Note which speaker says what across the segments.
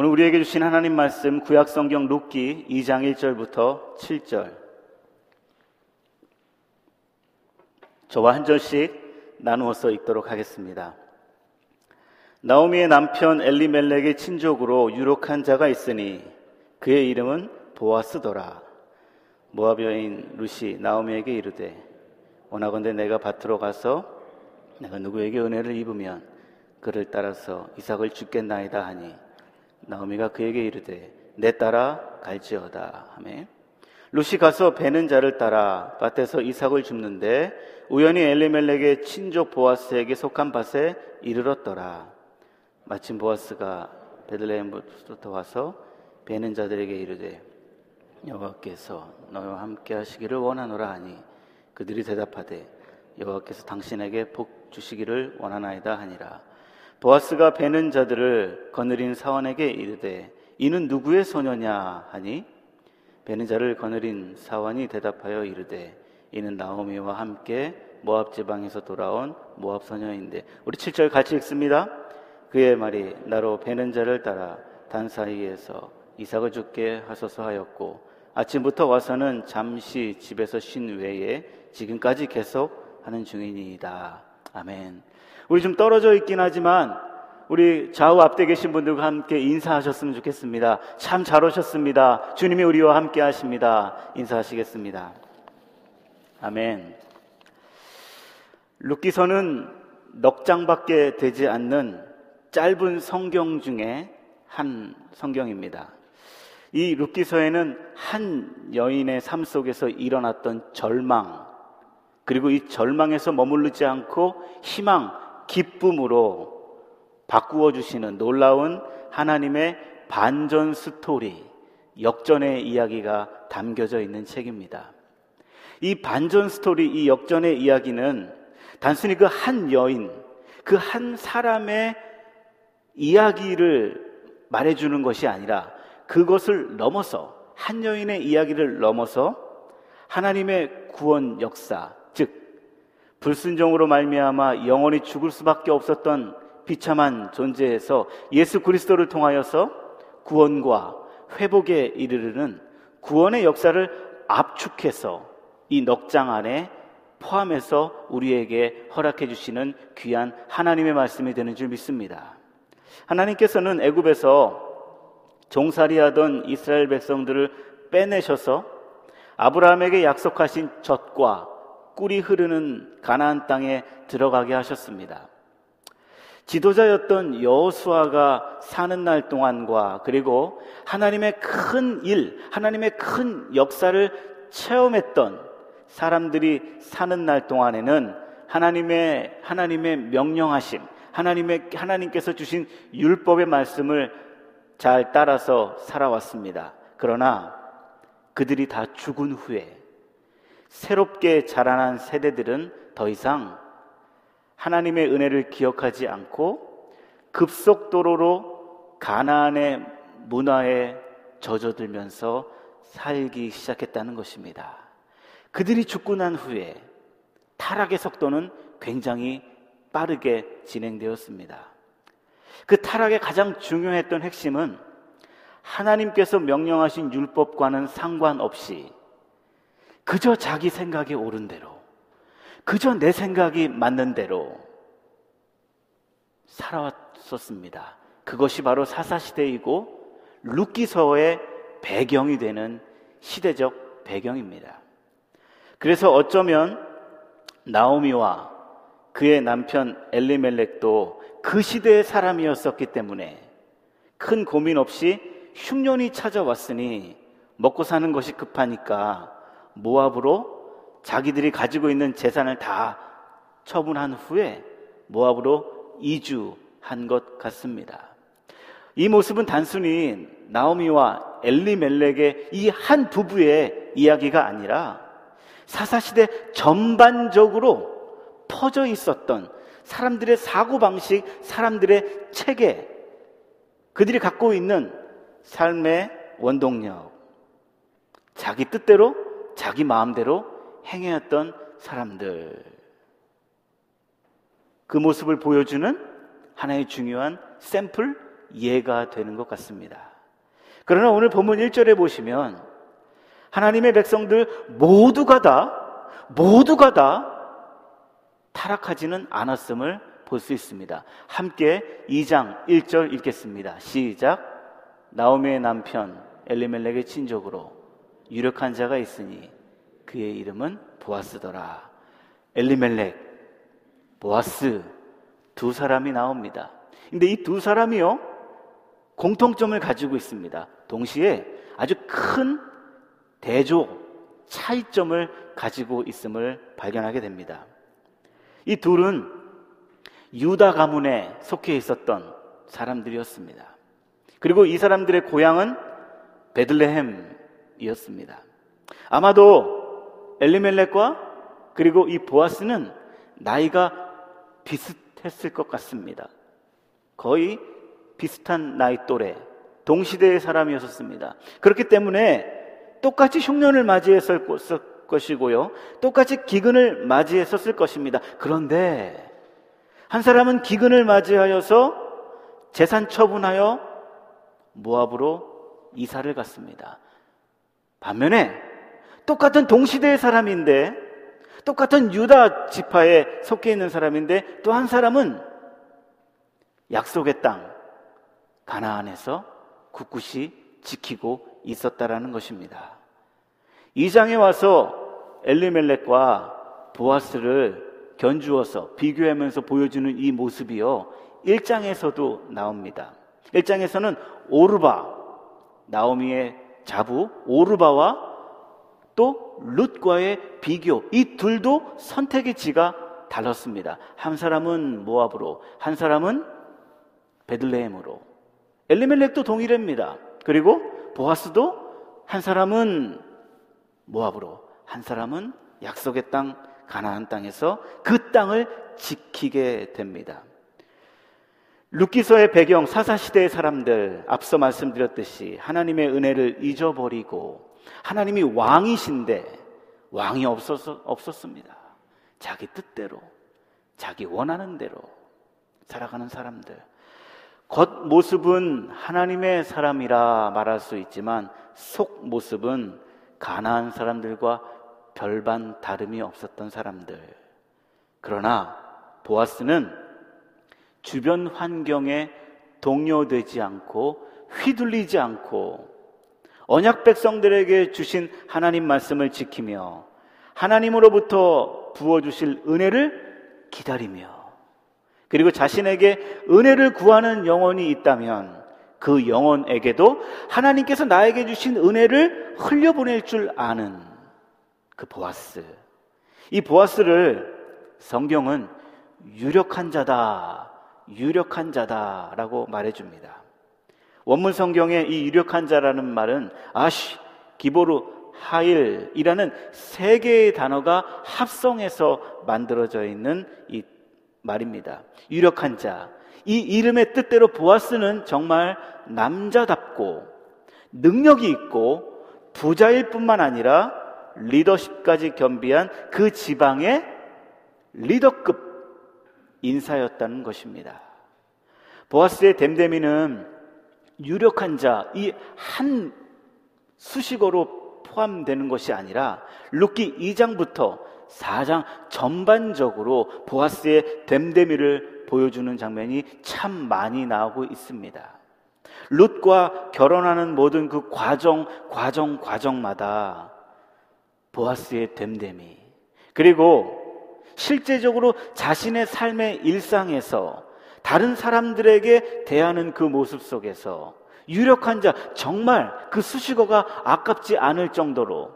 Speaker 1: 오늘 우리에게 주신 하나님 말씀 구약 성경 룻기 2장 1절부터 7절. 저와 한 절씩 나누어서 읽도록 하겠습니다. 나오미의 남편 엘리멜렉의 친족으로 유력한 자가 있으니 그의 이름은 보아스더라. 모압 여인 루시 나오미에게 이르되 원하건대 내가 밭으로 가서 내가 누구에게 은혜를 입으면 그를 따라서 이삭을 죽겠나이다 하니 나오미가 그에게 이르되 내 따라 갈지어다. 하매 루시 가서 베는 자를 따라 밭에서 이삭을 줍는데 우연히 엘리멜렉의 친족 보아스에게 속한 밭에 이르렀더라. 마침 보아스가 베들레헴부터 와서 베는 자들에게 이르되 여호와께서 너와 함께 하시기를 원하노라 하니 그들이 대답하되 여호와께서 당신에게 복 주시기를 원하나이다 하니라 보아스가 베는 자들을 거느린 사원에게 이르되 이는 누구의 소녀냐 하니 베는 자를 거느린 사원이 대답하여 이르되 이는 나오미와 함께 모압 지방에서 돌아온 모압 소녀인데 우리 7절 같이 읽습니다. 그의 말이 나로 베는 자를 따라 단 사이에서 이삭을 죽게 하소서 하였고 아침부터 와서는 잠시 집에서 쉰 외에 지금까지 계속 하는 중이니이다. 아멘. 우리 좀 떨어져 있긴 하지만 우리 좌우 앞에 계신 분들과 함께 인사하셨으면 좋겠습니다. 참 잘 오셨습니다. 주님이 우리와 함께 하십니다. 인사하시겠습니다. 아멘. 룻기서는 넉 장밖에 되지 않는 짧은 성경 중에 한 성경입니다. 이 룻기서에는 한 여인의 삶 속에서 일어났던 절망, 그리고 이 절망에서 머무르지 않고 희망, 기쁨으로 바꾸어 주시는 놀라운 하나님의 반전 스토리, 역전의 이야기가 담겨져 있는 책입니다. 이 반전 스토리, 이 역전의 이야기는 단순히 그 한 여인, 그 한 사람의 이야기를 말해주는 것이 아니라 그것을 넘어서 한 여인의 이야기를 넘어서 하나님의 구원 역사, 즉 불순종으로 말미암아 영원히 죽을 수밖에 없었던 비참한 존재에서 예수 그리스도를 통하여서 구원과 회복에 이르르는 구원의 역사를 압축해서 이 넉장 안에 포함해서 우리에게 허락해 주시는 귀한 하나님의 말씀이 되는 줄 믿습니다. 하나님께서는 애굽에서 종살이하던 이스라엘 백성들을 빼내셔서 아브라함에게 약속하신 젖과 꿀이 흐르는 가나안 땅에 들어가게 하셨습니다. 지도자였던 여호수아가 사는 날 동안과 그리고 하나님의 큰 일, 하나님의 큰 역사를 체험했던 사람들이 사는 날 동안에는 하나님의 하나님의 명령하심, 하나님의 하나님께서 주신 율법의 말씀을 잘 따라서 살아왔습니다. 그러나 그들이 다 죽은 후에 새롭게 자라난 세대들은 더 이상 하나님의 은혜를 기억하지 않고 급속도로로 가나안의 문화에 젖어들면서 살기 시작했다는 것입니다. 그들이 죽고 난 후에 타락의 속도는 굉장히 빠르게 진행되었습니다. 그 타락의 가장 중요했던 핵심은 하나님께서 명령하신 율법과는 상관없이 그저 자기 생각이 옳은 대로, 그저 내 생각이 맞는 대로 살아왔었습니다. 그것이 바로 사사시대이고 룻기서의 배경이 되는 시대적 배경입니다. 그래서 어쩌면 나오미와 그의 남편 엘리멜렉도 그 시대의 사람이었었기 때문에 큰 고민 없이 흉년이 찾아왔으니 먹고 사는 것이 급하니까 모압으로 자기들이 가지고 있는 재산을 다 처분한 후에 모압으로 이주한 것 같습니다. 이 모습은 단순히 나오미와 엘리멜렉의 이 한 부부의 이야기가 아니라 사사시대 전반적으로 퍼져 있었던 사람들의 사고방식, 사람들의 체계, 그들이 갖고 있는 삶의 원동력, 자기 뜻대로, 자기 마음대로 행해왔던 사람들. 그 모습을 보여주는 하나의 중요한 샘플 이해가 되는 것 같습니다. 그러나 오늘 본문 1절에 보시면 하나님의 백성들 모두가 다, 모두가 다 타락하지는 않았음을 볼 수 있습니다. 함께 2장 1절 읽겠습니다. 시작. 나오미의 남편 엘리멜렉의 친족으로 유력한 자가 있으니 그의 이름은 보아스더라. 엘리멜렉, 보아스 두 사람이 나옵니다. 근데 이 두 사람이요 공통점을 가지고 있습니다. 동시에 아주 큰 대조 차이점을 가지고 있음을 발견하게 됩니다. 이 둘은 유다 가문에 속해 있었던 사람들이었습니다. 그리고 이 사람들의 고향은 베들레헴 이었습니다. 아마도 엘리멜렉과 그리고 이 보아스는 나이가 비슷했을 것 같습니다. 거의 비슷한 나이 또래, 동시대의 사람이었습니다. 그렇기 때문에 똑같이 흉년을 맞이했을 것이고요. 똑같이 기근을 맞이했었을 것입니다. 그런데 한 사람은 기근을 맞이하여서 재산 처분하여 모압으로 이사를 갔습니다. 반면에 똑같은 동시대의 사람인데 똑같은 유다 지파에 속해 있는 사람인데 또 한 사람은 약속의 땅 가나안에서 굳굳이 지키고 있었다라는 것입니다. 이 장에 와서 엘리멜렉과 보아스를 견주어서 비교하면서 보여주는 이 모습이요. 1장에서도 나옵니다. 1장에서는 오르바, 나오미의 자부, 오르바와 또 룻과의 비교, 이 둘도 선택의 지가 달랐습니다. 한 사람은 모압으로, 한 사람은 베들레헴으로. 엘리멜렉도 동일합니다. 그리고 보아스도 한 사람은 모압으로, 한 사람은 약속의 땅 가나안 땅에서 그 땅을 지키게 됩니다. 루키서의 배경 사사시대의 사람들 앞서 말씀드렸듯이 하나님의 은혜를 잊어버리고 하나님이 왕이신데 왕이 없었, 없었습니다. 자기 뜻대로 자기 원하는 대로 살아가는 사람들 겉모습은 하나님의 사람이라 말할 수 있지만 속모습은 가나안 사람들과 별반 다름이 없었던 사람들. 그러나 보아스는 주변 환경에 동요되지 않고 휘둘리지 않고 언약 백성들에게 주신 하나님 말씀을 지키며 하나님으로부터 부어주실 은혜를 기다리며 그리고 자신에게 은혜를 구하는 영혼이 있다면 그 영혼에게도 하나님께서 나에게 주신 은혜를 흘려보낼 줄 아는 그 보아스. 이 보아스를 성경은 유력한 자다, 유력한 자다라고 말해줍니다. 원문 성경에 이 유력한 자라는 말은 아쉬, 기보르, 하일이라는 세 개의 단어가 합성해서 만들어져 있는 이 말입니다. 유력한 자. 이 이름의 뜻대로 보아스는 정말 남자답고 능력이 있고 부자일 뿐만 아니라 리더십까지 겸비한 그 지방의 리더급 인사였다는 것입니다. 보아스의 댐데미는 유력한 자, 이 한 수식어로 포함되는 것이 아니라 룻기 2장부터 4장 전반적으로 보아스의 댐데미를 보여주는 장면이 참 많이 나오고 있습니다. 룻과 결혼하는 모든 그 과정, 과정, 과정마다 보아스의 됨됨이 그리고 실제적으로 자신의 삶의 일상에서 다른 사람들에게 대하는 그 모습 속에서 유력한 자 정말 그 수식어가 아깝지 않을 정도로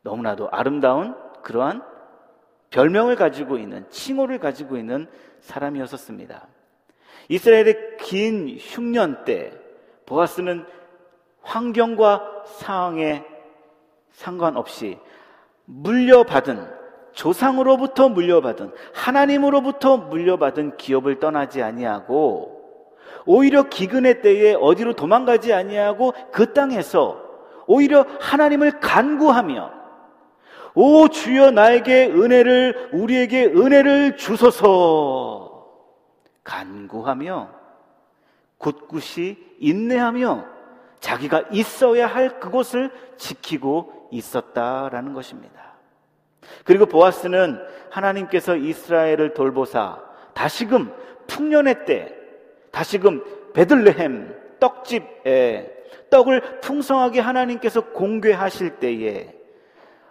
Speaker 1: 너무나도 아름다운 그러한 별명을 가지고 있는 칭호를 가지고 있는 사람이었었습니다. 이스라엘의 긴 흉년 때 보아스는 환경과 상황에 상관없이 물려받은 조상으로부터 물려받은 하나님으로부터 물려받은 기업을 떠나지 아니하고 오히려 기근의 때에 어디로 도망가지 아니하고 그 땅에서 오히려 하나님을 간구하며 오 주여 나에게 은혜를 우리에게 은혜를 주소서 간구하며 굳굳이 인내하며 자기가 있어야 할 그곳을 지키고 있었다라는 것입니다. 그리고 보아스는 하나님께서 이스라엘을 돌보사 다시금 풍년의 때, 다시금 베들레헴 떡집에 떡을 풍성하게 하나님께서 공개하실 때에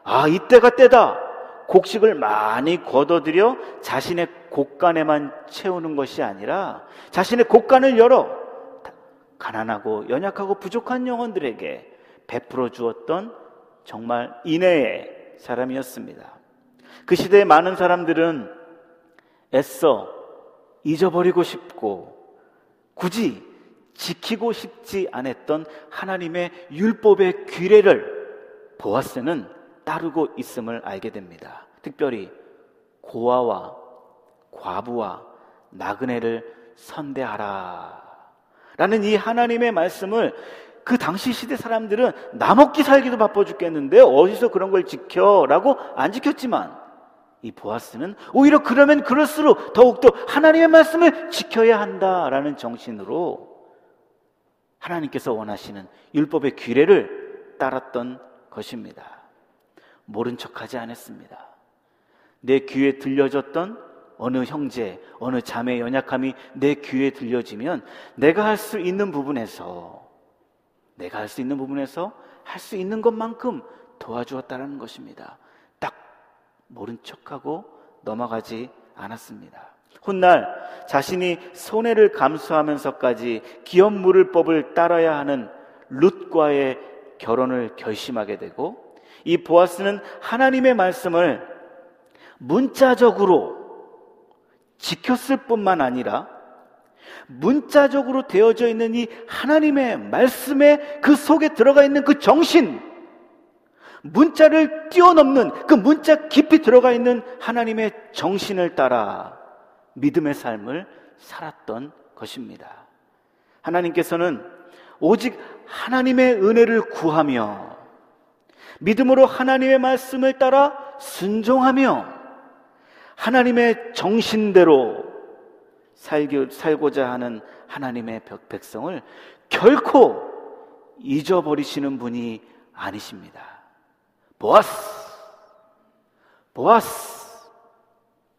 Speaker 1: 아, 이때가 때다. 곡식을 많이 걷어들여 자신의 곡간에만 채우는 것이 아니라 자신의 곡간을 열어 가난하고 연약하고 부족한 영혼들에게 베풀어 주었던 정말 인애의 사람이었습니다. 그 시대의 많은 사람들은 애써 잊어버리고 싶고 굳이 지키고 싶지 않았던 하나님의 율법의 규례를 보아스는 따르고 있음을 알게 됩니다. 특별히 고아와 과부와 나그네를 선대하라. 라는 이 하나님의 말씀을 그 당시 시대 사람들은 나 먹기 살기도 바빠 죽겠는데 어디서 그런 걸 지켜? 라고 안 지켰지만 이 보아스는 오히려 그러면 그럴수록 더욱더 하나님의 말씀을 지켜야 한다라는 정신으로 하나님께서 원하시는 율법의 규례를 따랐던 것입니다. 모른 척 하지 않았습니다. 내 귀에 들려졌던 어느 형제, 어느 자매의 연약함이 내 귀에 들려지면 내가 할 수 있는 부분에서, 내가 할 수 있는 부분에서 할 수 있는 것만큼 도와주었다는 것입니다. 딱 모른 척하고 넘어가지 않았습니다. 훗날 자신이 손해를 감수하면서까지 기업 물을 법을 따라야 하는 룻과의 결혼을 결심하게 되고 이 보아스는 하나님의 말씀을 문자적으로 지켰을 뿐만 아니라 문자적으로 되어져 있는 이 하나님의 말씀에 그 속에 들어가 있는 그 정신, 문자를 뛰어넘는 그 문자 깊이 들어가 있는 하나님의 정신을 따라 믿음의 삶을 살았던 것입니다. 하나님께서는 오직 하나님의 은혜를 구하며 믿음으로 하나님의 말씀을 따라 순종하며 하나님의 정신대로 살고자 하는 하나님의 백성을 결코 잊어버리시는 분이 아니십니다. 보아스, 보아스,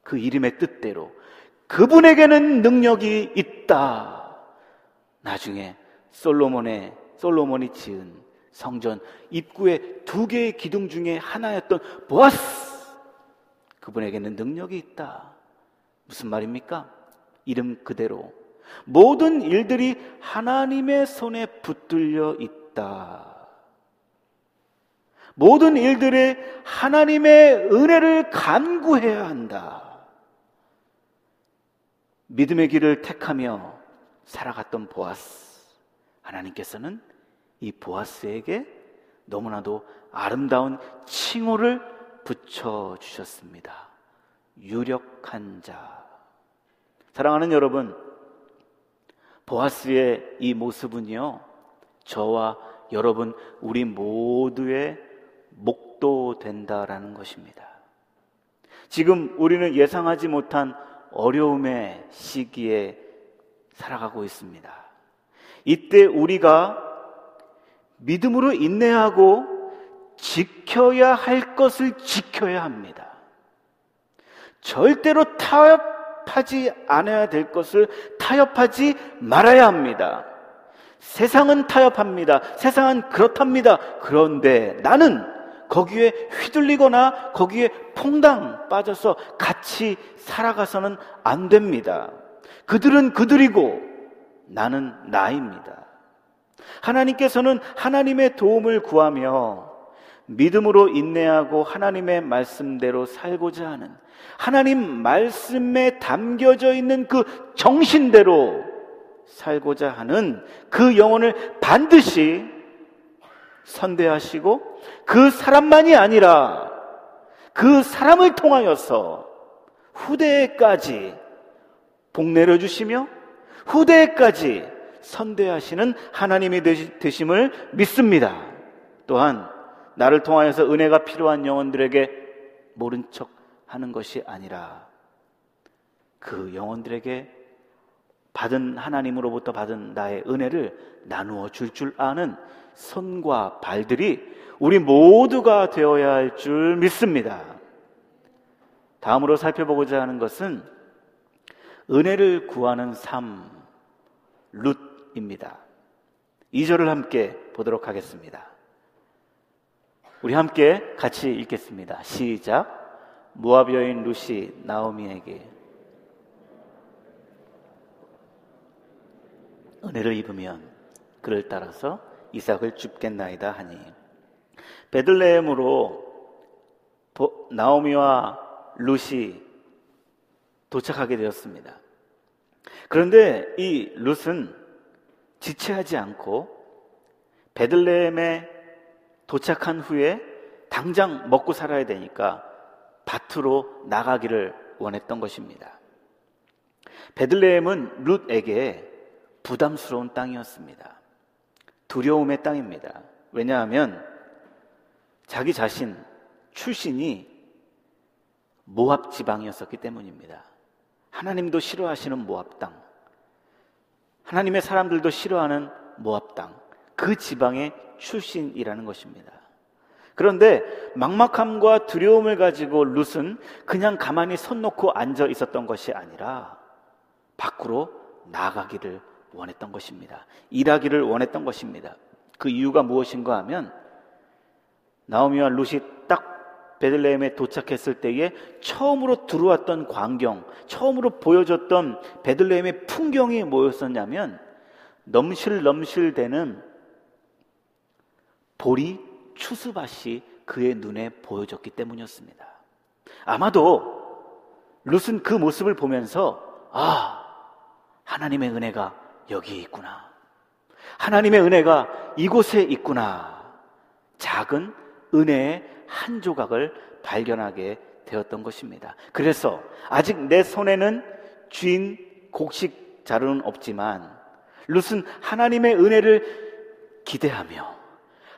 Speaker 1: 그 이름의 뜻대로 그분에게는 능력이 있다. 나중에 솔로몬의 솔로몬이 지은 성전 입구에 두 개의 기둥 중에 하나였던 보아스 그분에게는 능력이 있다. 무슨 말입니까? 이름 그대로 모든 일들이 하나님의 손에 붙들려 있다. 모든 일들에 하나님의 은혜를 간구해야 한다. 믿음의 길을 택하며 살아갔던 보아스. 하나님께서는 이 보아스에게 너무나도 아름다운 칭호를 붙여 주셨습니다. 유력한 자. 사랑하는 여러분, 보아스의 이 모습은요, 저와 여러분, 우리 모두의 목도 된다라는 것입니다. 지금 우리는 예상하지 못한 어려움의 시기에 살아가고 있습니다. 이때 우리가 믿음으로 인내하고 지켜야 할 것을 지켜야 합니다. 절대로 타협 하지 않아야 될 것을 타협하지 말아야 합니다. 세상은 타협합니다. 세상은 그렇답니다. 그런데 나는 거기에 휘둘리거나 거기에 퐁당 빠져서 같이 살아가서는 안 됩니다. 그들은 그들이고 나는 나입니다. 하나님께서는 하나님의 도움을 구하며 믿음으로 인내하고 하나님의 말씀대로 살고자 하는 하나님 말씀에 담겨져 있는 그 정신대로 살고자 하는 그 영혼을 반드시 선대하시고 그 사람만이 아니라 그 사람을 통하여서 후대까지 복 내려주시며 후대까지 선대하시는 하나님이 되심을 믿습니다. 또한 나를 통하여서 은혜가 필요한 영혼들에게 모른 척 하는 것이 아니라 그 영혼들에게 받은 하나님으로부터 받은 나의 은혜를 나누어 줄 줄 아는 손과 발들이 우리 모두가 되어야 할 줄 믿습니다. 다음으로 살펴보고자 하는 것은 은혜를 구하는 삶, 룻입니다. 2절을 함께 보도록 하겠습니다. 우리 함께 같이 읽겠습니다. 시작. 모압 여인 루시 나오미에게 은혜를 입으면 그를 따라서 이삭을 줍겠나이다 하니 베들레헴으로 나오미와 룻이 도착하게 되었습니다. 그런데 이 룻은 지체하지 않고 베들레헴에 도착한 후에 당장 먹고 살아야 되니까 밭으로 나가기를 원했던 것입니다. 베들레헴은 룻에게 부담스러운 땅이었습니다. 두려움의 땅입니다. 왜냐하면 자기 자신 출신이 모압 지방이었었기 때문입니다. 하나님도 싫어하시는 모압 땅. 하나님의 사람들도 싫어하는 모압 땅. 그 지방의 출신이라는 것입니다. 그런데 막막함과 두려움을 가지고 룻은 그냥 가만히 손 놓고 앉아 있었던 것이 아니라 밖으로 나가기를 원했던 것입니다. 일하기를 원했던 것입니다. 그 이유가 무엇인가 하면 나오미와 룻이 딱 베들레헴에 도착했을 때에 처음으로 들어왔던 광경, 처음으로 보여줬던 베들레헴의 풍경이 뭐였었냐면 넘실넘실대는 보리 추수밭이 그의 눈에 보여졌기 때문이었습니다. 아마도 룻은 그 모습을 보면서 아 하나님의 은혜가 여기 있구나. 하나님의 은혜가 이곳에 있구나. 작은 은혜의 한 조각을 발견하게 되었던 것입니다. 그래서 아직 내 손에는 주인 곡식 자루는 없지만 룻은 하나님의 은혜를 기대하며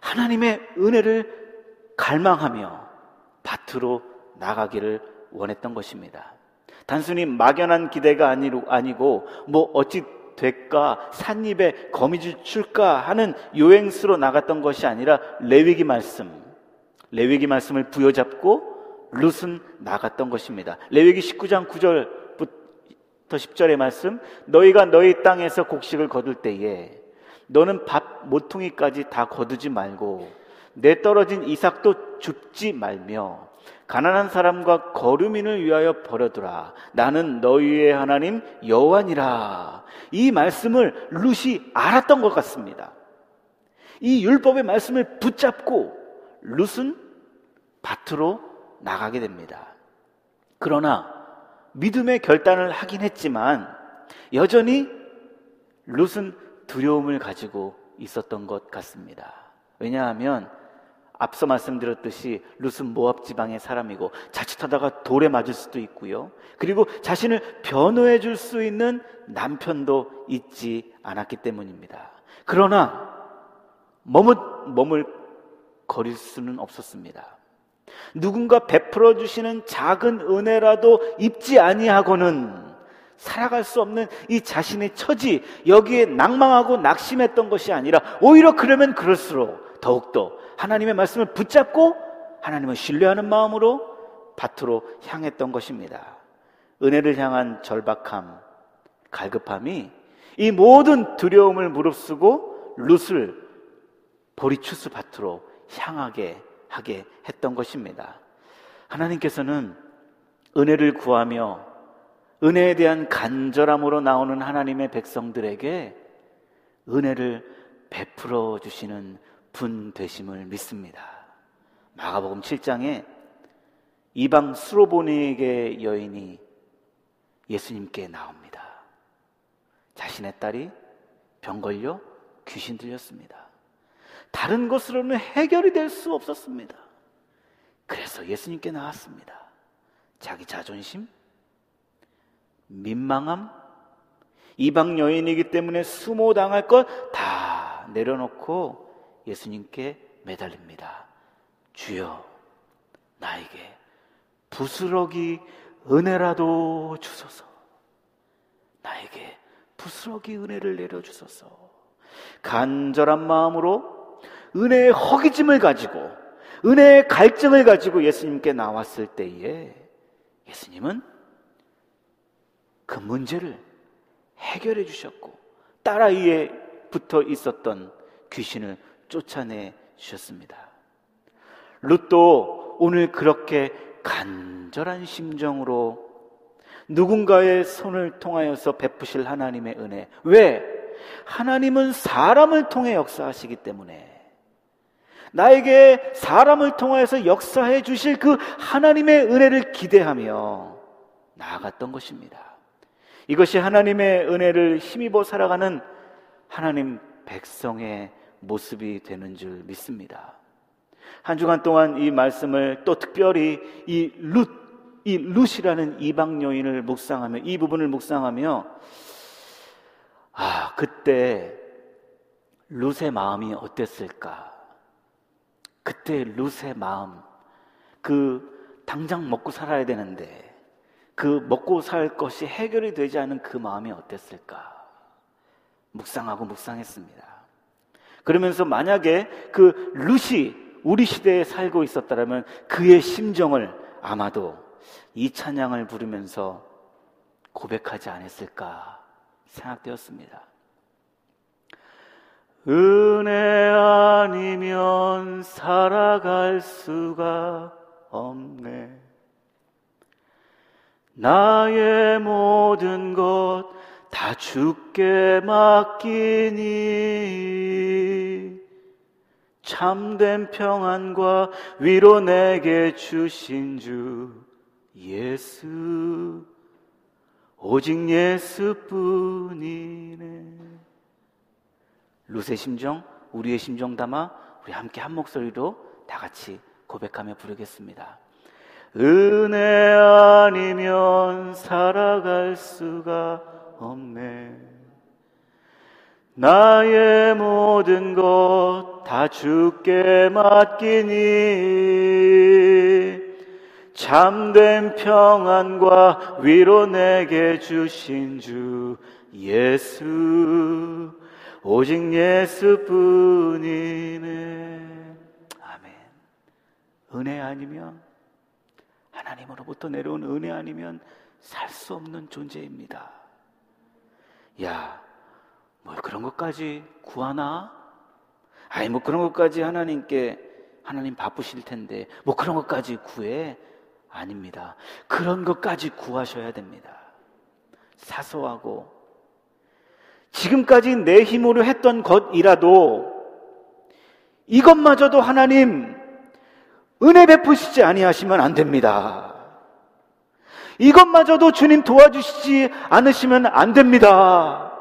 Speaker 1: 하나님의 은혜를 갈망하며 밭으로 나가기를 원했던 것입니다. 단순히 막연한 기대가 아니고 뭐 어찌 될까 산입에 거미줄 출까 하는 요행수로 나갔던 것이 아니라 레위기 말씀 레위기 말씀을 부여잡고 룻은 나갔던 것입니다. 레위기 19장 9절부터 10절의 말씀 너희가 너희 땅에서 곡식을 거둘 때에 너는 밥 모퉁이까지 다 거두지 말고 내 떨어진 이삭도 줍지 말며 가난한 사람과 거류민을 위하여 버려두라. 나는 너희의 하나님 여호와니라. 이 말씀을 룻이 알았던 것 같습니다. 이 율법의 말씀을 붙잡고 룻은 밭으로 나가게 됩니다. 그러나 믿음의 결단을 하긴 했지만 여전히 룻은 두려움을 가지고 있었던 것 같습니다. 왜냐하면 앞서 말씀드렸듯이 룻은 모압 지방의 사람이고 자칫하다가 돌에 맞을 수도 있고요. 그리고 자신을 변호해 줄 수 있는 남편도 있지 않았기 때문입니다. 그러나 머뭇 머물 거릴 수는 없었습니다. 누군가 베풀어 주시는 작은 은혜라도 입지 아니하고는 살아갈 수 없는 이 자신의 처지 여기에 낭망하고 낙심했던 것이 아니라 오히려 그러면 그럴수록 더욱더 하나님의 말씀을 붙잡고 하나님을 신뢰하는 마음으로 밭으로 향했던 것입니다. 은혜를 향한 절박함, 갈급함이 이 모든 두려움을 무릅쓰고 룻을 보리추수 밭으로 향하게 하게 했던 것입니다. 하나님께서는 은혜를 구하며 은혜에 대한 간절함으로 나오는 하나님의 백성들에게 은혜를 베풀어 주시는 분 되심을 믿습니다. 마가복음 7장에 이방 수로보니에게 여인이 예수님께 나옵니다. 자신의 딸이 병 걸려 귀신 들렸습니다. 다른 것으로는 해결이 될 수 없었습니다. 그래서 예수님께 나왔습니다. 자기 자존심, 민망함, 이방 여인이기 때문에 수모당할 것 다 내려놓고 예수님께 매달립니다. 주여, 나에게 부스러기 은혜라도 주소서. 나에게 부스러기 은혜를 내려주소서. 간절한 마음으로 은혜의 허기짐을 가지고 은혜의 갈증을 가지고 예수님께 나왔을 때에 예수님은 그 문제를 해결해 주셨고 딸아이에 붙어 있었던 귀신을 쫓아내 주셨습니다. 룻도 오늘 그렇게 간절한 심정으로 누군가의 손을 통하여서 베푸실 하나님의 은혜. 왜? 하나님은 사람을 통해 역사하시기 때문에 나에게 사람을 통하여서 역사해 주실 그 하나님의 은혜를 기대하며 나아갔던 것입니다. 이것이 하나님의 은혜를 힘입어 살아가는 하나님 백성의 모습이 되는 줄 믿습니다. 한 주간 동안 이 말씀을 또 특별히 이 룻, 이 룻이라는 이방 여인을 묵상하며 이 부분을 묵상하며 아, 그때 룻의 마음이 어땠을까? 그때 룻의 마음, 그 당장 먹고 살아야 되는데 그 먹고 살 것이 해결이 되지 않은 그 마음이 어땠을까? 묵상하고 묵상했습니다. 그러면서 만약에 그 룻이 우리 시대에 살고 있었다면 그의 심정을 아마도 이 찬양을 부르면서 고백하지 않았을까 생각되었습니다. 은혜 아니면 살아갈 수가 없네. 나의 모든 것 다 주께 맡기니 참된 평안과 위로 내게 주신 주 예수 오직 예수뿐이네 룻의 심정 우리의 심정 담아 우리 함께 한 목소리로 다 같이 고백하며 부르겠습니다. 은혜 아니면 살아갈 수가 없네. 나의 모든 것 다 주께 맡기니 참된 평안과 위로 내게 주신 주 예수 오직 예수뿐이네. 아멘. 은혜 아니면 하나님으로부터 내려온 은혜 아니면 살 수 없는 존재입니다. 야, 뭐 그런 것까지 구하나? 아니, 뭐 그런 것까지 하나님께, 하나님 바쁘실 텐데, 뭐 그런 것까지 구해? 아닙니다. 그런 것까지 구하셔야 됩니다. 사소하고, 지금까지 내 힘으로 했던 것이라도, 이것마저도 하나님, 은혜 베푸시지 아니하시면 안 됩니다. 이것마저도 주님 도와주시지 않으시면 안 됩니다.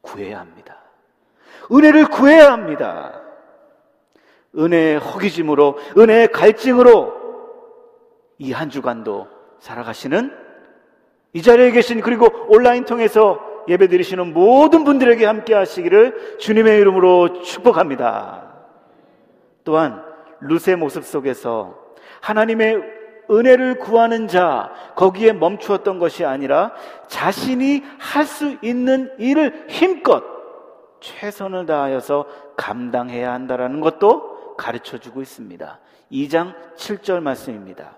Speaker 1: 구해야 합니다. 은혜를 구해야 합니다. 은혜의 허기짐으로, 은혜의 갈증으로 이 한 주간도 살아가시는 이 자리에 계신 그리고 온라인 통해서 예배 드리시는 모든 분들에게 함께 하시기를 주님의 이름으로 축복합니다. 또한 룻의 모습 속에서 하나님의 은혜를 구하는 자, 거기에 멈추었던 것이 아니라 자신이 할 수 있는 일을 힘껏 최선을 다하여서 감당해야 한다라는 것도 가르쳐 주고 있습니다. 2장 7절 말씀입니다.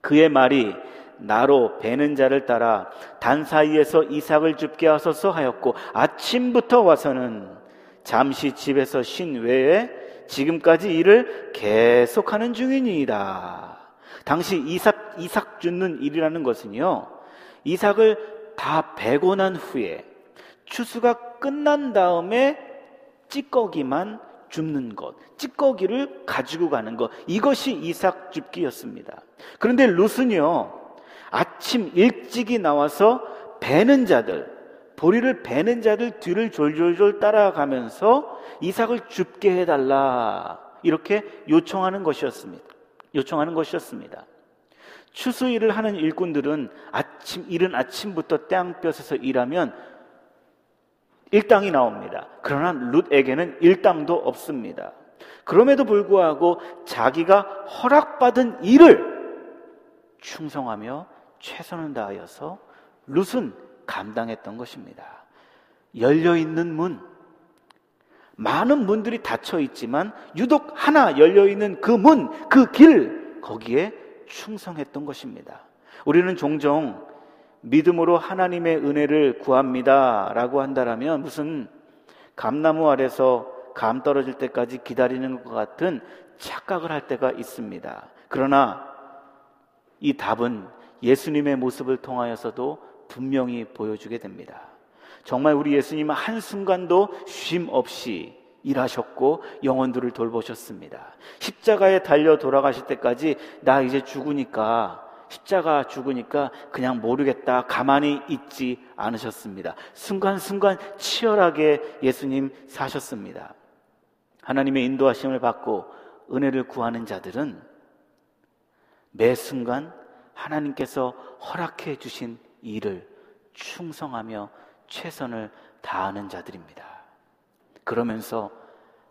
Speaker 1: 그의 말이 나로 베는 자를 따라 단 사이에서 이삭을 줍게 하소서 하였고 아침부터 와서는 잠시 집에서 쉰 외에 지금까지 일을 계속하는 중이니이다. 당시 이삭, 이삭 줍는 일이라는 것은요, 이삭을 다 베고 난 후에 추수가 끝난 다음에 찌꺼기만 줍는 것, 찌꺼기를 가지고 가는 것, 이것이 이삭 줍기였습니다. 그런데 룻은요, 아침 일찍이 나와서 베는 자들, 보리를 베는 자들 뒤를 졸졸졸 따라가면서 이삭을 줍게 해달라. 이렇게 요청하는 것이었습니다. 요청하는 것이었습니다. 추수 일을 하는 일꾼들은 아침, 이른 아침부터 땅볕에서 일하면 일당이 나옵니다. 그러나 룻에게는 일당도 없습니다. 그럼에도 불구하고 자기가 허락받은 일을 충성하며 최선을 다하여서 룻은 감당했던 것입니다. 열려 있는 문, 많은 문들이 닫혀 있지만 유독 하나 열려 있는 그 문, 그 길, 거기에 충성했던 것입니다. 우리는 종종 믿음으로 하나님의 은혜를 구합니다. 라고 한다면 무슨 감나무 아래서 감 떨어질 때까지 기다리는 것 같은 착각을 할 때가 있습니다. 그러나 이 답은 예수님의 모습을 통하여서도 분명히 보여주게 됩니다. 정말 우리 예수님은 한순간도 쉼 없이 일하셨고 영혼들을 돌보셨습니다. 십자가에 달려 돌아가실 때까지 나 이제 죽으니까 십자가 죽으니까 그냥 모르겠다 가만히 있지 않으셨습니다. 순간순간 치열하게 예수님 사셨습니다. 하나님의 인도하심을 받고 은혜를 구하는 자들은 매 순간 하나님께서 허락해 주신 일을 충성하며 최선을 다하는 자들입니다. 그러면서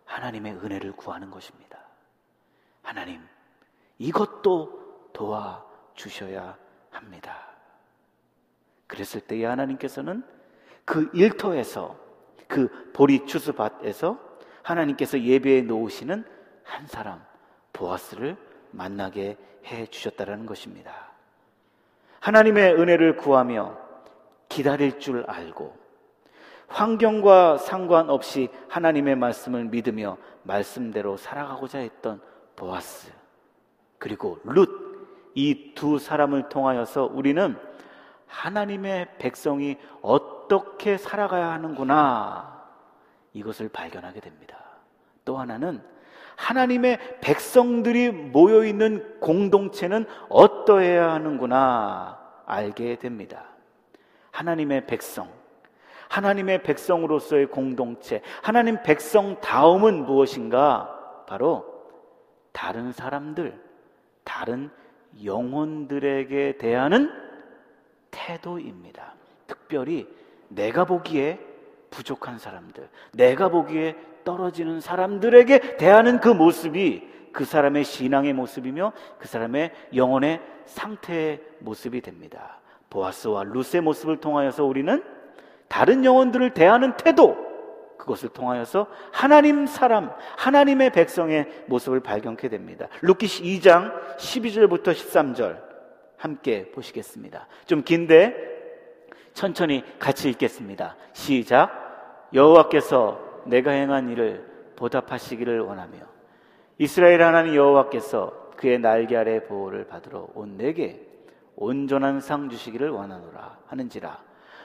Speaker 1: 하나님의 은혜를 구하는 것입니다. 하나님, 이것도 도와 주셔야 합니다. 그랬을 때에 하나님께서는 그 일터에서 그 보리 추수밭에서 하나님께서 예배에 놓으시는 한 사람 보아스를 만나게 해 주셨다라는 것입니다. 하나님의 은혜를 구하며 기다릴 줄 알고 환경과 상관없이 하나님의 말씀을 믿으며 말씀대로 살아가고자 했던 보아스 그리고 룻 이 두 사람을 통하여서 우리는 하나님의 백성이 어떻게 살아가야 하는구나 이것을 발견하게 됩니다. 또 하나는 하나님의 백성들이 모여 있는 공동체는 어떠해야 하는구나 알게 됩니다. 하나님의 백성, 하나님의 백성으로서의 공동체, 하나님 백성 다음은 무엇인가? 바로 다른 사람들, 다른 영혼들에게 대하는 태도입니다. 특별히 내가 보기에 부족한 사람들, 내가 보기에 떨어지는 사람들에게 대하는 그 모습이 그 사람의 신앙의 모습이며 그 사람의 영혼의 상태의 모습이 됩니다. 보아스와 루스의 모습을 통하여서 우리는 다른 영혼들을 대하는 태도, 그것을 통하여서 하나님 사람, 하나님의 백성의 모습을 발견케 됩니다. 루키시 2장 12절부터 13절 함께 보시겠습니다. 좀 긴데 천천히 같이 읽겠습니다. 시작. 여호와께서 내가 행한 일을 보답하시기를 원하며 이스라엘 하나님 여호와께서 그의 날개 아래 보호를 받으러 온 내게 온전한 상 주시기를 원하노라 하는지라.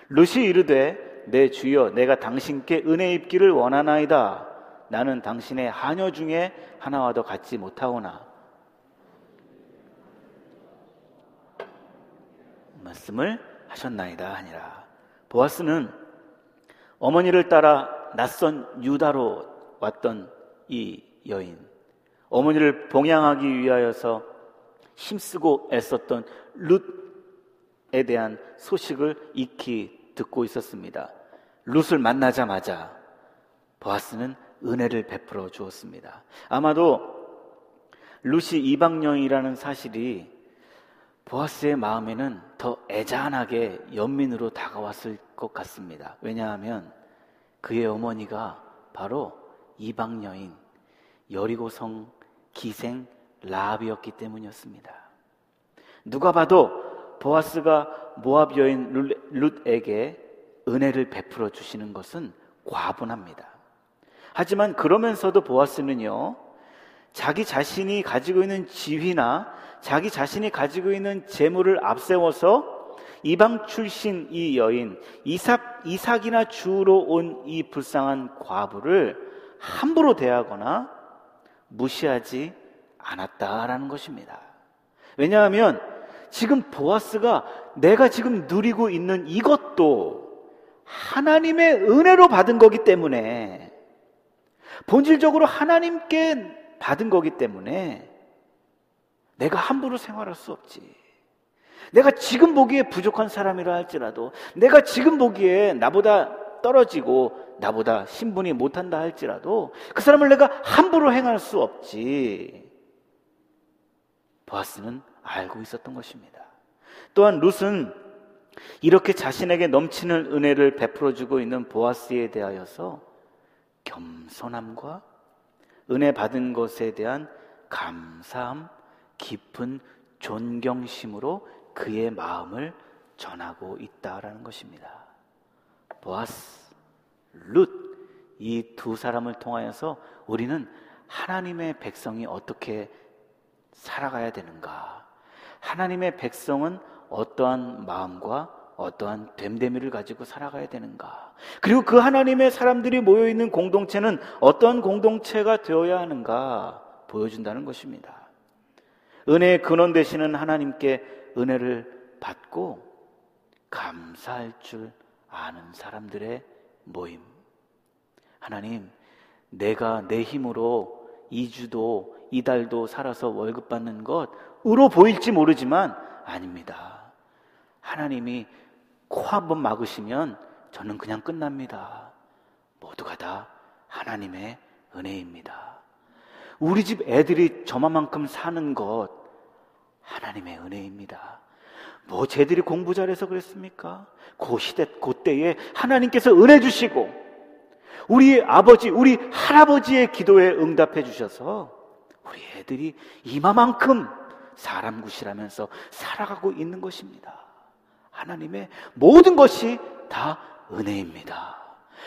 Speaker 1: 룻이 이르되 내 주여 내가 당신께 은혜 입기를 원하나이다. 나는 당신의 하녀 중에 하나와도 같지 못하오나. 말씀을 하셨나이다 하니라. 보아스는 어머니를 따라 낯선 유다로 왔던 이 여인 어머니를 봉양하기 위하여서 힘쓰고 애썼던 룻에 대한 소식을 익히 듣고 있었습니다. 룻을 만나자마자 보아스는 은혜를 베풀어 주었습니다. 아마도 룻이 이방령이라는 사실이 보아스의 마음에는 더 애잔하게 연민으로 다가왔을 것 같습니다. 왜냐하면 그의 어머니가 바로 이방 여인 여리고성 기생 라합이었기 때문이었습니다. 누가 봐도 보아스가 모압 여인 룻에게 은혜를 베풀어 주시는 것은 과분합니다. 하지만 그러면서도 보아스는요, 자기 자신이 가지고 있는 지위나 자기 자신이 가지고 있는 재물을 앞세워서 이방 출신 이 여인 이삭 이삭이나 주로 온 이 불쌍한 과부를 함부로 대하거나 무시하지 않았다라는 것입니다. 왜냐하면 지금 보아스가 내가 지금 누리고 있는 이것도 하나님의 은혜로 받은 거기 때문에 본질적으로 하나님께 받은 거기 때문에 내가 함부로 생활할 수 없지. 내가 지금 보기에 부족한 사람이라 할지라도 내가 지금 보기에 나보다 떨어지고 나보다 신분이 못한다 할지라도 그 사람을 내가 함부로 행할 수 없지. 보아스는 알고 있었던 것입니다. 또한 룻은 이렇게 자신에게 넘치는 은혜를 베풀어 주고 있는 보아스에 대하여서 겸손함과 은혜 받은 것에 대한 감사함, 깊은 존경심으로 그의 마음을 전하고 있다라는 것입니다. 보아스, 룻, 이 두 사람을 통하여서 우리는 하나님의 백성이 어떻게 살아가야 되는가? 하나님의 백성은 어떠한 마음과 어떠한 됨됨이를 가지고 살아가야 되는가? 그리고 그 하나님의 사람들이 모여 있는 공동체는 어떤 공동체가 되어야 하는가 보여준다는 것입니다. 은혜의 근원 되시는 하나님께 은혜를 받고 감사할 줄 아는 사람들의 모임. 하나님, 내가 내 힘으로 이주도 이달도 살아서 월급 받는 것 으로 보일지 모르지만 아닙니다. 하나님이 코 한번 막으시면 저는 그냥 끝납니다. 모두가 다 하나님의 은혜입니다. 우리 집 애들이 저만큼 사는 것 하나님의 은혜입니다. 뭐 쟤들이 공부 잘해서 그랬습니까? 그 시대, 그 때에 하나님께서 은혜 주시고 우리 아버지, 우리 할아버지의 기도에 응답해 주셔서 우리 애들이 이마만큼 사람 굿이라면서 살아가고 있는 것입니다. 하나님의 모든 것이 다 은혜입니다.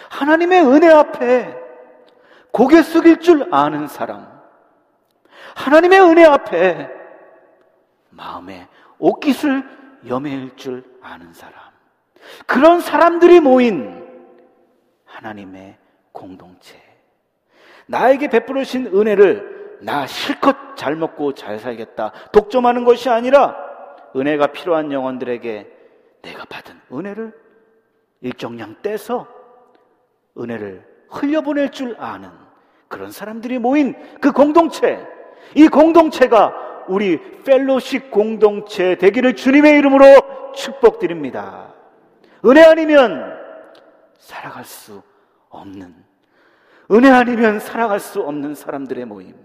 Speaker 1: 하나님의 은혜 앞에 고개 숙일 줄 아는 사람, 하나님의 은혜 앞에 마음에 옷깃을 여매일 줄 아는 사람, 그런 사람들이 모인 하나님의 공동체, 나에게 베풀어 주신 은혜를 나 실컷 잘 먹고 잘 살겠다. 독점하는 것이 아니라 은혜가 필요한 영혼들에게 내가 받은 은혜를 일정량 떼서 은혜를 흘려보낼 줄 아는 그런 사람들이 모인 그 공동체, 이 공동체가 우리 펠로식 공동체 되기를 주님의 이름으로 축복드립니다. 은혜 아니면 살아갈 수 없는, 은혜 아니면 살아갈 수 없는 사람들의 모임.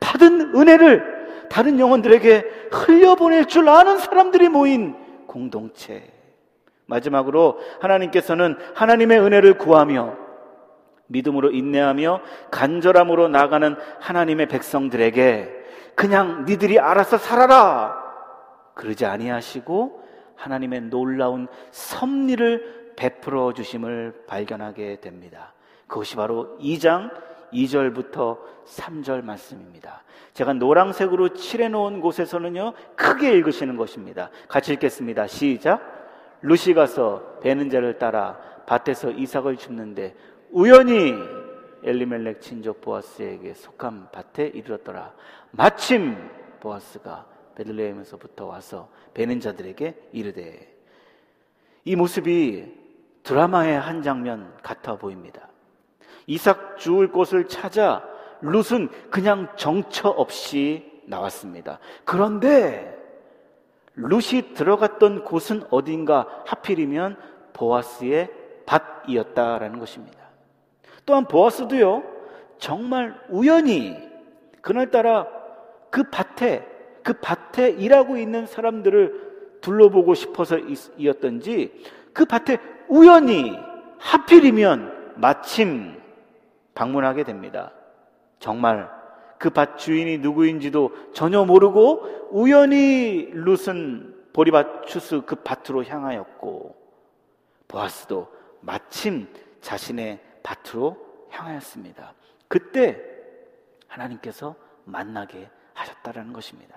Speaker 1: 받은 은혜를 다른 영혼들에게 흘려보낼 줄 아는 사람들이 모인 공동체. 마지막으로 하나님께서는 하나님의 은혜를 구하며 믿음으로 인내하며 간절함으로 나가는 하나님의 백성들에게 그냥 니들이 알아서 살아라 그러지 아니하시고 하나님의 놀라운 섭리를 베풀어 주심을 발견하게 됩니다. 그것이 바로 2장 2절부터 3절 말씀입니다. 제가 노란색으로 칠해 놓은 곳에서는요, 크게 읽으시는 것입니다. 같이 읽겠습니다. 시작. 루시 가서 베는 자를 따라 밭에서 이삭을 줍는데 우연히 엘리멜렉 친족 보아스에게 속한 밭에 이르렀더라. 마침 보아스가 베들레헴에서부터 와서 베는 자들에게 이르되 이 모습이 드라마의 한 장면 같아 보입니다. 이삭 주울 곳을 찾아 룻은 그냥 정처 없이 나왔습니다. 그런데 룻이 들어갔던 곳은 어딘가 하필이면 보아스의 밭이었다라는 것입니다. 또한 보아스도요, 정말 우연히 그날따라 그 밭에, 그 밭에 일하고 있는 사람들을 둘러보고 싶어서 이었던지 그 밭에 우연히 하필이면 마침 방문하게 됩니다. 정말 그 밭 주인이 누구인지도 전혀 모르고 우연히 룻은 보리밭 추수 그 밭으로 향하였고 보아스도 마침 자신의 밭으로 향하였습니다. 그때 하나님께서 만나게 하셨다라는 것입니다.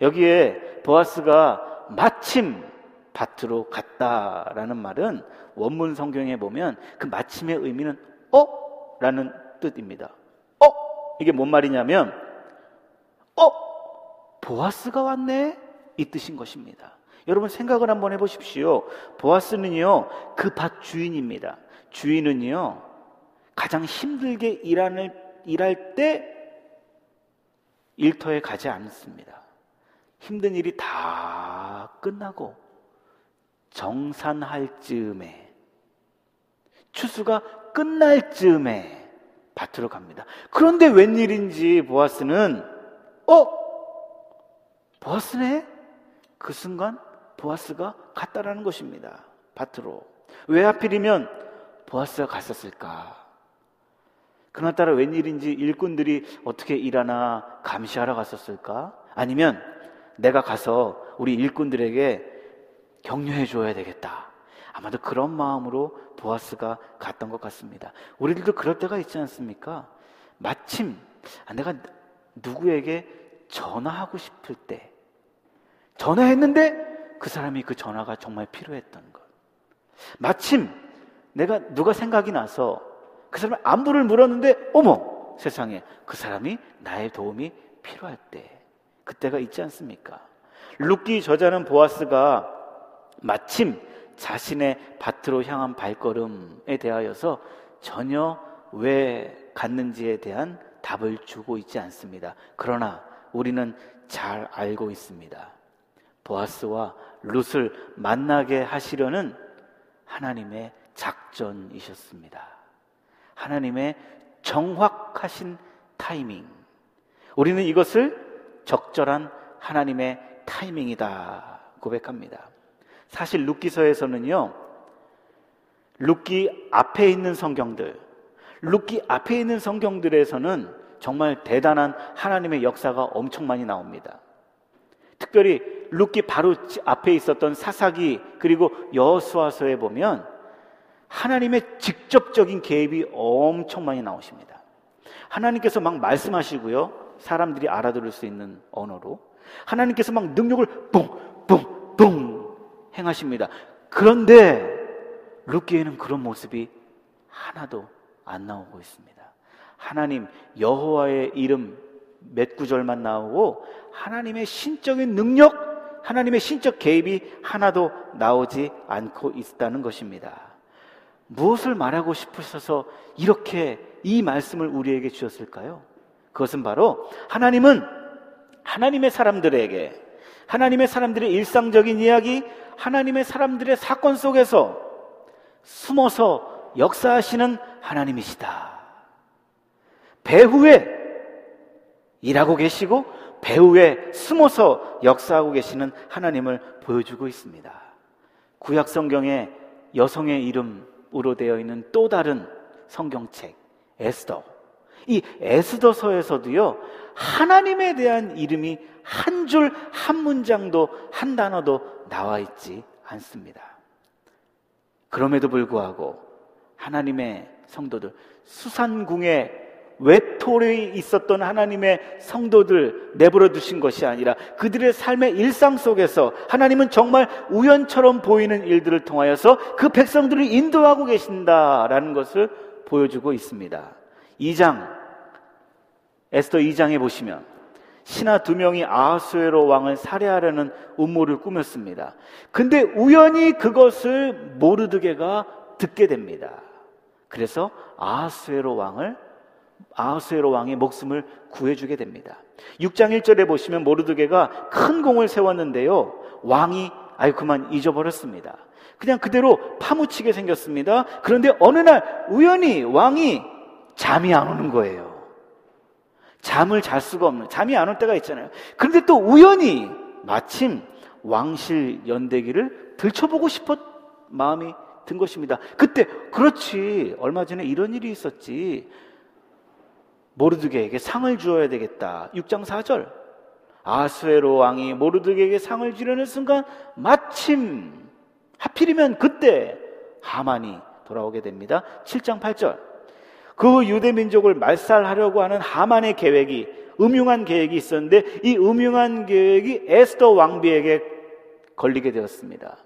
Speaker 1: 여기에 보아스가 마침 밭으로 갔다라는 말은 원문 성경에 보면 그 마침의 의미는 어? 라는 뜻입니다. 어? 이게 뭔 말이냐면, 어? 보아스가 왔네? 이 뜻인 것입니다. 여러분 생각을 한번 해보십시오. 보아스는요, 그 밭 주인입니다. 주인은요, 가장 힘들게 일하는, 일할 때 일터에 가지 않습니다. 힘든 일이 다 끝나고 정산할 즈음에 추수가 끝날 즈음에 밭으로 갑니다. 그런데 웬일인지 보아스는 어? 보아스네? 그 순간 보아스가 갔다라는 것입니다. 밭으로. 왜 하필이면 보아스가 갔었을까? 그날따라 웬일인지 일꾼들이 어떻게 일하나 감시하러 갔었을까? 아니면 내가 가서 우리 일꾼들에게 격려해 줘야 되겠다. 아마도 그런 마음으로 보아스가 갔던 것 같습니다. 우리들도 그럴 때가 있지 않습니까? 마침 아, 내가 누구에게 전화하고 싶을 때 전화했는데 그 사람이 그 전화가 정말 필요했던 것. 마침 내가 누가 생각이 나서 그 사람 안부를 물었는데 어머 세상에 그 사람이 나의 도움이 필요할 때 그때가 있지 않습니까? 룻기 저자는 보아스가 마침 자신의 밭으로 향한 발걸음에 대하여서 전혀 왜 갔는지에 대한 답을 주고 있지 않습니다. 그러나 우리는 잘 알고 있습니다. 보아스와 룻을 만나게 하시려는 하나님의 작전이셨습니다. 하나님의 정확하신 타이밍. 우리는 이것을 적절한 하나님의 타이밍이다 고백합니다. 사실 룻기서에서는요. 룻기 앞에 있는 성경들, 룻기 앞에 있는 성경들에서는 정말 대단한 하나님의 역사가 엄청 많이 나옵니다. 특별히 룻기 바로 앞에 있었던 사사기 그리고 여수아서에 보면 하나님의 직접적인 개입이 엄청 많이 나오십니다. 하나님께서 막 말씀하시고요. 사람들이 알아들을 수 있는 언어로 하나님께서 막 능력을 뿡뿡뿡 행하십니다. 그런데 룻기에는 그런 모습이 하나도 안 나오고 있습니다. 하나님 여호와의 이름 몇 구절만 나오고 하나님의 신적인 능력, 하나님의 신적 개입이 하나도 나오지 않고 있다는 것입니다. 무엇을 말하고 싶으셔서 이렇게 이 말씀을 우리에게 주셨을까요? 그것은 바로 하나님은 하나님의 사람들에게 하나님의 사람들의 일상적인 이야기, 하나님의 사람들의 사건 속에서 숨어서 역사하시는 하나님이시다. 배후에 일하고 계시고 배후에 숨어서 역사하고 계시는 하나님을 보여주고 있습니다. 구약 성경에 여성의 이름으로 되어 있는 또 다른 성경책 에스더. 이 에스더서에서도요. 하나님에 대한 이름이 한 줄, 한 문장도, 한 단어도 나와 있지 않습니다. 그럼에도 불구하고 하나님의 성도들, 수산궁에 외톨이 있었던 하나님의 성도들 내버려 두신 것이 아니라 그들의 삶의 일상 속에서 하나님은 정말 우연처럼 보이는 일들을 통하여서 그 백성들을 인도하고 계신다라는 것을 보여주고 있습니다. 2장, 에스더 2장에 보시면 신하 두 명이 아하수에로 왕을 살해하려는 음모를 꾸몄습니다. 근데 우연히 그것을 모르드게가 듣게 됩니다. 그래서 아하수에로 왕을 아하수에로 왕의 목숨을 구해주게 됩니다. 6장 1절에 보시면 모르드게가 큰 공을 세웠는데요. 왕이 아유 그만 잊어버렸습니다. 그냥 그대로 파묻히게 생겼습니다. 그런데 어느 날 우연히 왕이 잠이 안 오는 거예요. 잠을 잘 수가 없는, 잠이 안 올 때가 있잖아요. 그런데 또 우연히 마침 왕실 연대기를 들춰보고 싶었 마음이 든 것입니다. 그때, 그렇지. 얼마 전에 이런 일이 있었지. 모르드게에게 상을 주어야 되겠다. 6장 4절. 아스웨로 왕이 모르드게에게 상을 주려는 순간 마침 하필이면 그때 하만이 돌아오게 됩니다. 7장 8절. 그 유대 민족을 말살하려고 하는 하만의 계획이 음흉한 계획이 있었는데 이 음흉한 계획이 에스더 왕비에게 걸리게 되었습니다.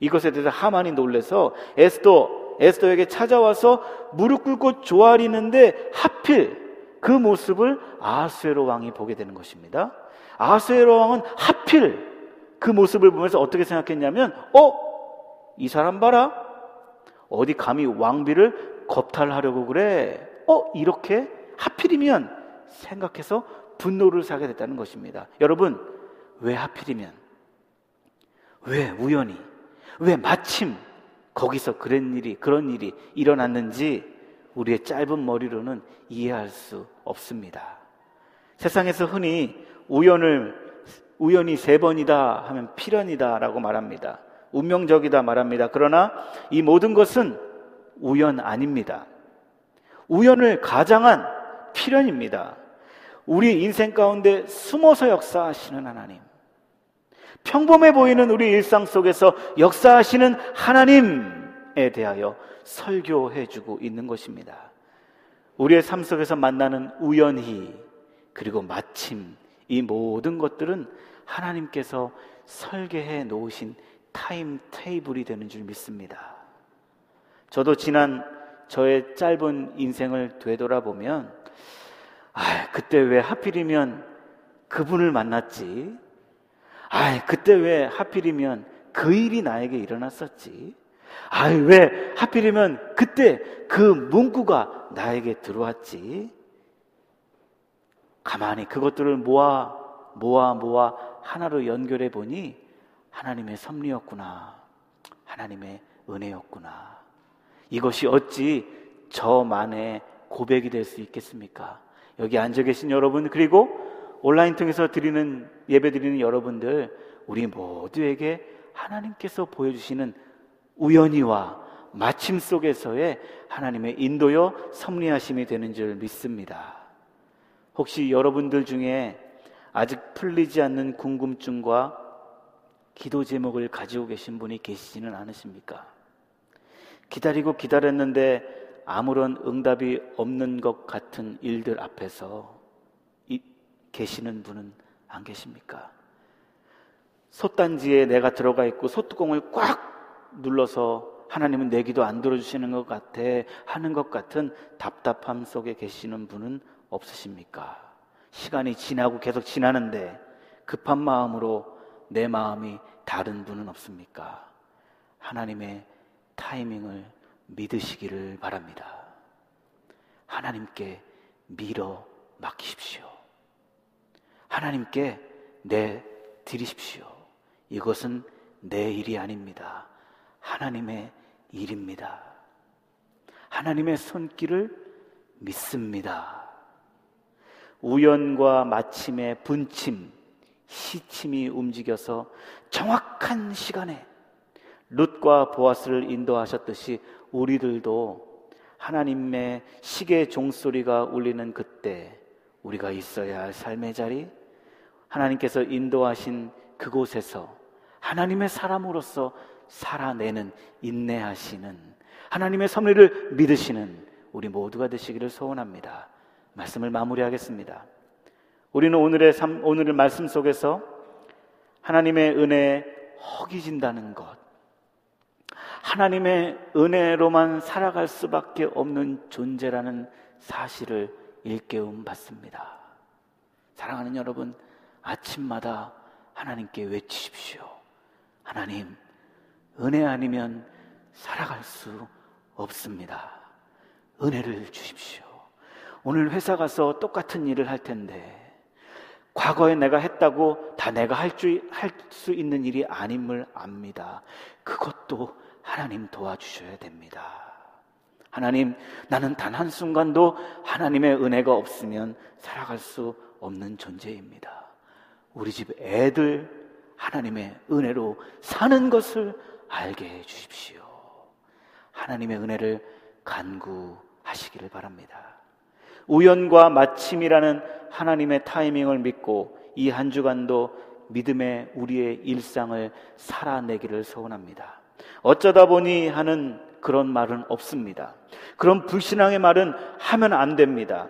Speaker 1: 이것에 대해서 하만이 놀래서 에스더 에스더에게 찾아와서 무릎 꿇고 조아리는데 하필 그 모습을 아하수에로 왕이 보게 되는 것입니다. 아하수에로 왕은 하필 그 모습을 보면서 어떻게 생각했냐면 어? 이 사람 봐라. 어디 감히 왕비를 겁탈하려고 그래? 어, 이렇게 하필이면 생각해서 분노를 사게 됐다는 것입니다. 여러분, 왜 하필이면? 왜 우연히? 왜 마침 거기서 그런 일이, 그런 일이 일어났는지 우리의 짧은 머리로는 이해할 수 없습니다. 세상에서 흔히 우연을 우연히 세 번이다 하면 필연이다라고 말합니다. 운명적이다 말합니다. 그러나 이 모든 것은 우연 아닙니다. 우연을 가장한 필연입니다. 우리 인생 가운데 숨어서 역사하시는 하나님. 평범해 보이는 우리 일상 속에서 역사하시는 하나님에 대하여 설교해 주고 있는 것입니다. 우리의 삶 속에서 만나는 우연히 그리고 마침 이 모든 것들은 하나님께서 설계해 놓으신 타임 테이블이 되는 줄 믿습니다. 저도 지난 저의 짧은 인생을 되돌아보면, 아, 그때 왜 하필이면 그분을 만났지? 아, 그때 왜 하필이면 그 일이 나에게 일어났었지? 아, 왜 하필이면 그때 그 문구가 나에게 들어왔지? 가만히 그것들을 모아, 모아, 모아 하나로 연결해 보니 하나님의 섭리였구나. 하나님의 은혜였구나. 이것이 어찌 저만의 고백이 될 수 있겠습니까? 여기 앉아 계신 여러분, 그리고 온라인 통해서 드리는, 예배 드리는 여러분들, 우리 모두에게 하나님께서 보여주시는 우연히와 마침 속에서의 하나님의 인도여 섭리하심이 되는 줄 믿습니다. 혹시 여러분들 중에 아직 풀리지 않는 궁금증과 기도 제목을 가지고 계신 분이 계시지는 않으십니까? 기다리고 기다렸는데 아무런 응답이 없는 것 같은 일들 앞에서 이, 계시는 분은 안 계십니까? 솥단지에 내가 들어가 있고 솥뚜껑을 꽉 눌러서 하나님은 내 기도 안 들어주시는 것 같아 하는 것 같은 답답함 속에 계시는 분은 없으십니까? 시간이 지나고 계속 지나는데 급한 마음으로 내 마음이 다른 분은 없습니까? 하나님의 타이밍을 믿으시기를 바랍니다. 하나님께 밀어 맡기십시오. 하나님께 내 드리십시오. 이것은 내 일이 아닙니다. 하나님의 일입니다. 하나님의 손길을 믿습니다. 우연과 마침의 분침, 시침이 움직여서 정확한 시간에 룻과 보아스를 인도하셨듯이 우리들도 하나님의 시계 종소리가 울리는 그때 우리가 있어야 할 삶의 자리, 하나님께서 인도하신 그곳에서 하나님의 사람으로서 살아내는 인내하시는 하나님의 섭리를 믿으시는 우리 모두가 되시기를 소원합니다. 말씀을 마무리하겠습니다. 우리는 오늘의 삶, 오늘의 말씀 속에서 하나님의 은혜에 허기진다는 것, 하나님의 은혜로만 살아갈 수밖에 없는 존재라는 사실을 일깨움 받습니다. 사랑하는 여러분, 아침마다 하나님께 외치십시오. 하나님, 은혜 아니면 살아갈 수 없습니다. 은혜를 주십시오. 오늘 회사 가서 똑같은 일을 할 텐데, 과거에 내가 했다고 다 내가 할 수 있는 일이 아님을 압니다. 그것도 하나님 도와주셔야 됩니다. 하나님, 나는 단 한순간도 하나님의 은혜가 없으면 살아갈 수 없는 존재입니다. 우리 집 애들 하나님의 은혜로 사는 것을 알게 해 주십시오. 하나님의 은혜를 간구하시기를 바랍니다. 우연과 마침이라는 하나님의 타이밍을 믿고 이 한 주간도 믿음의 우리의 일상을 살아내기를 소원합니다. 어쩌다 보니 하는 그런 말은 없습니다. 그런 불신앙의 말은 하면 안 됩니다.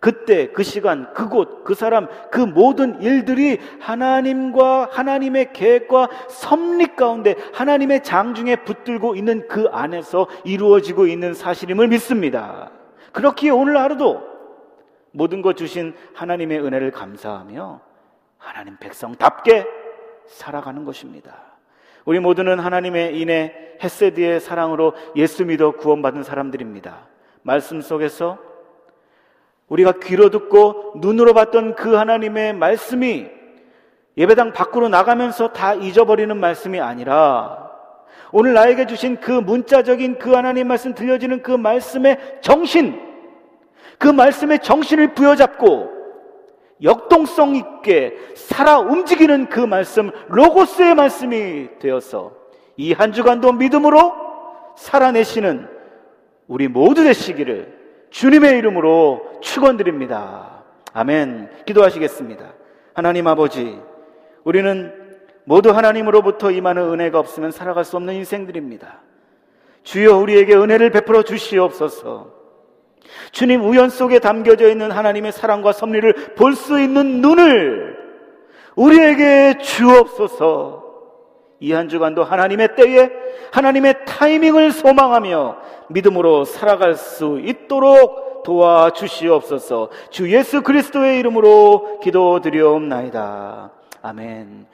Speaker 1: 그때, 그 시간, 그곳, 그 사람, 그 모든 일들이 하나님과 하나님의 계획과 섭리 가운데 하나님의 장중에 붙들고 있는 그 안에서 이루어지고 있는 사실임을 믿습니다. 그렇기에 오늘 하루도 모든 것 주신 하나님의 은혜를 감사하며 하나님 백성답게 살아가는 것입니다. 우리 모두는 하나님의 인해 헤세드의 사랑으로 예수 믿어 구원받은 사람들입니다. 말씀 속에서 우리가 귀로 듣고 눈으로 봤던 그 하나님의 말씀이 예배당 밖으로 나가면서 다 잊어버리는 말씀이 아니라 오늘 나에게 주신 그 문자적인 그 하나님 말씀 들려지는 그 말씀의 정신, 그 말씀에 정신을 부여잡고 역동성 있게 살아 움직이는 그 말씀, 로고스의 말씀이 되어서 이 한 주간도 믿음으로 살아내시는 우리 모두 되시기를 주님의 이름으로 축원드립니다. 아멘. 기도하시겠습니다. 하나님 아버지, 우리는 모두 하나님으로부터 임하는 은혜가 없으면 살아갈 수 없는 인생들입니다. 주여 우리에게 은혜를 베풀어 주시옵소서. 주님 우연 속에 담겨져 있는 하나님의 사랑과 섭리를 볼 수 있는 눈을 우리에게 주옵소서. 이 한 주간도 하나님의 때에 하나님의 타이밍을 소망하며 믿음으로 살아갈 수 있도록 도와주시옵소서. 주 예수 그리스도의 이름으로 기도드리옵나이다. 아멘.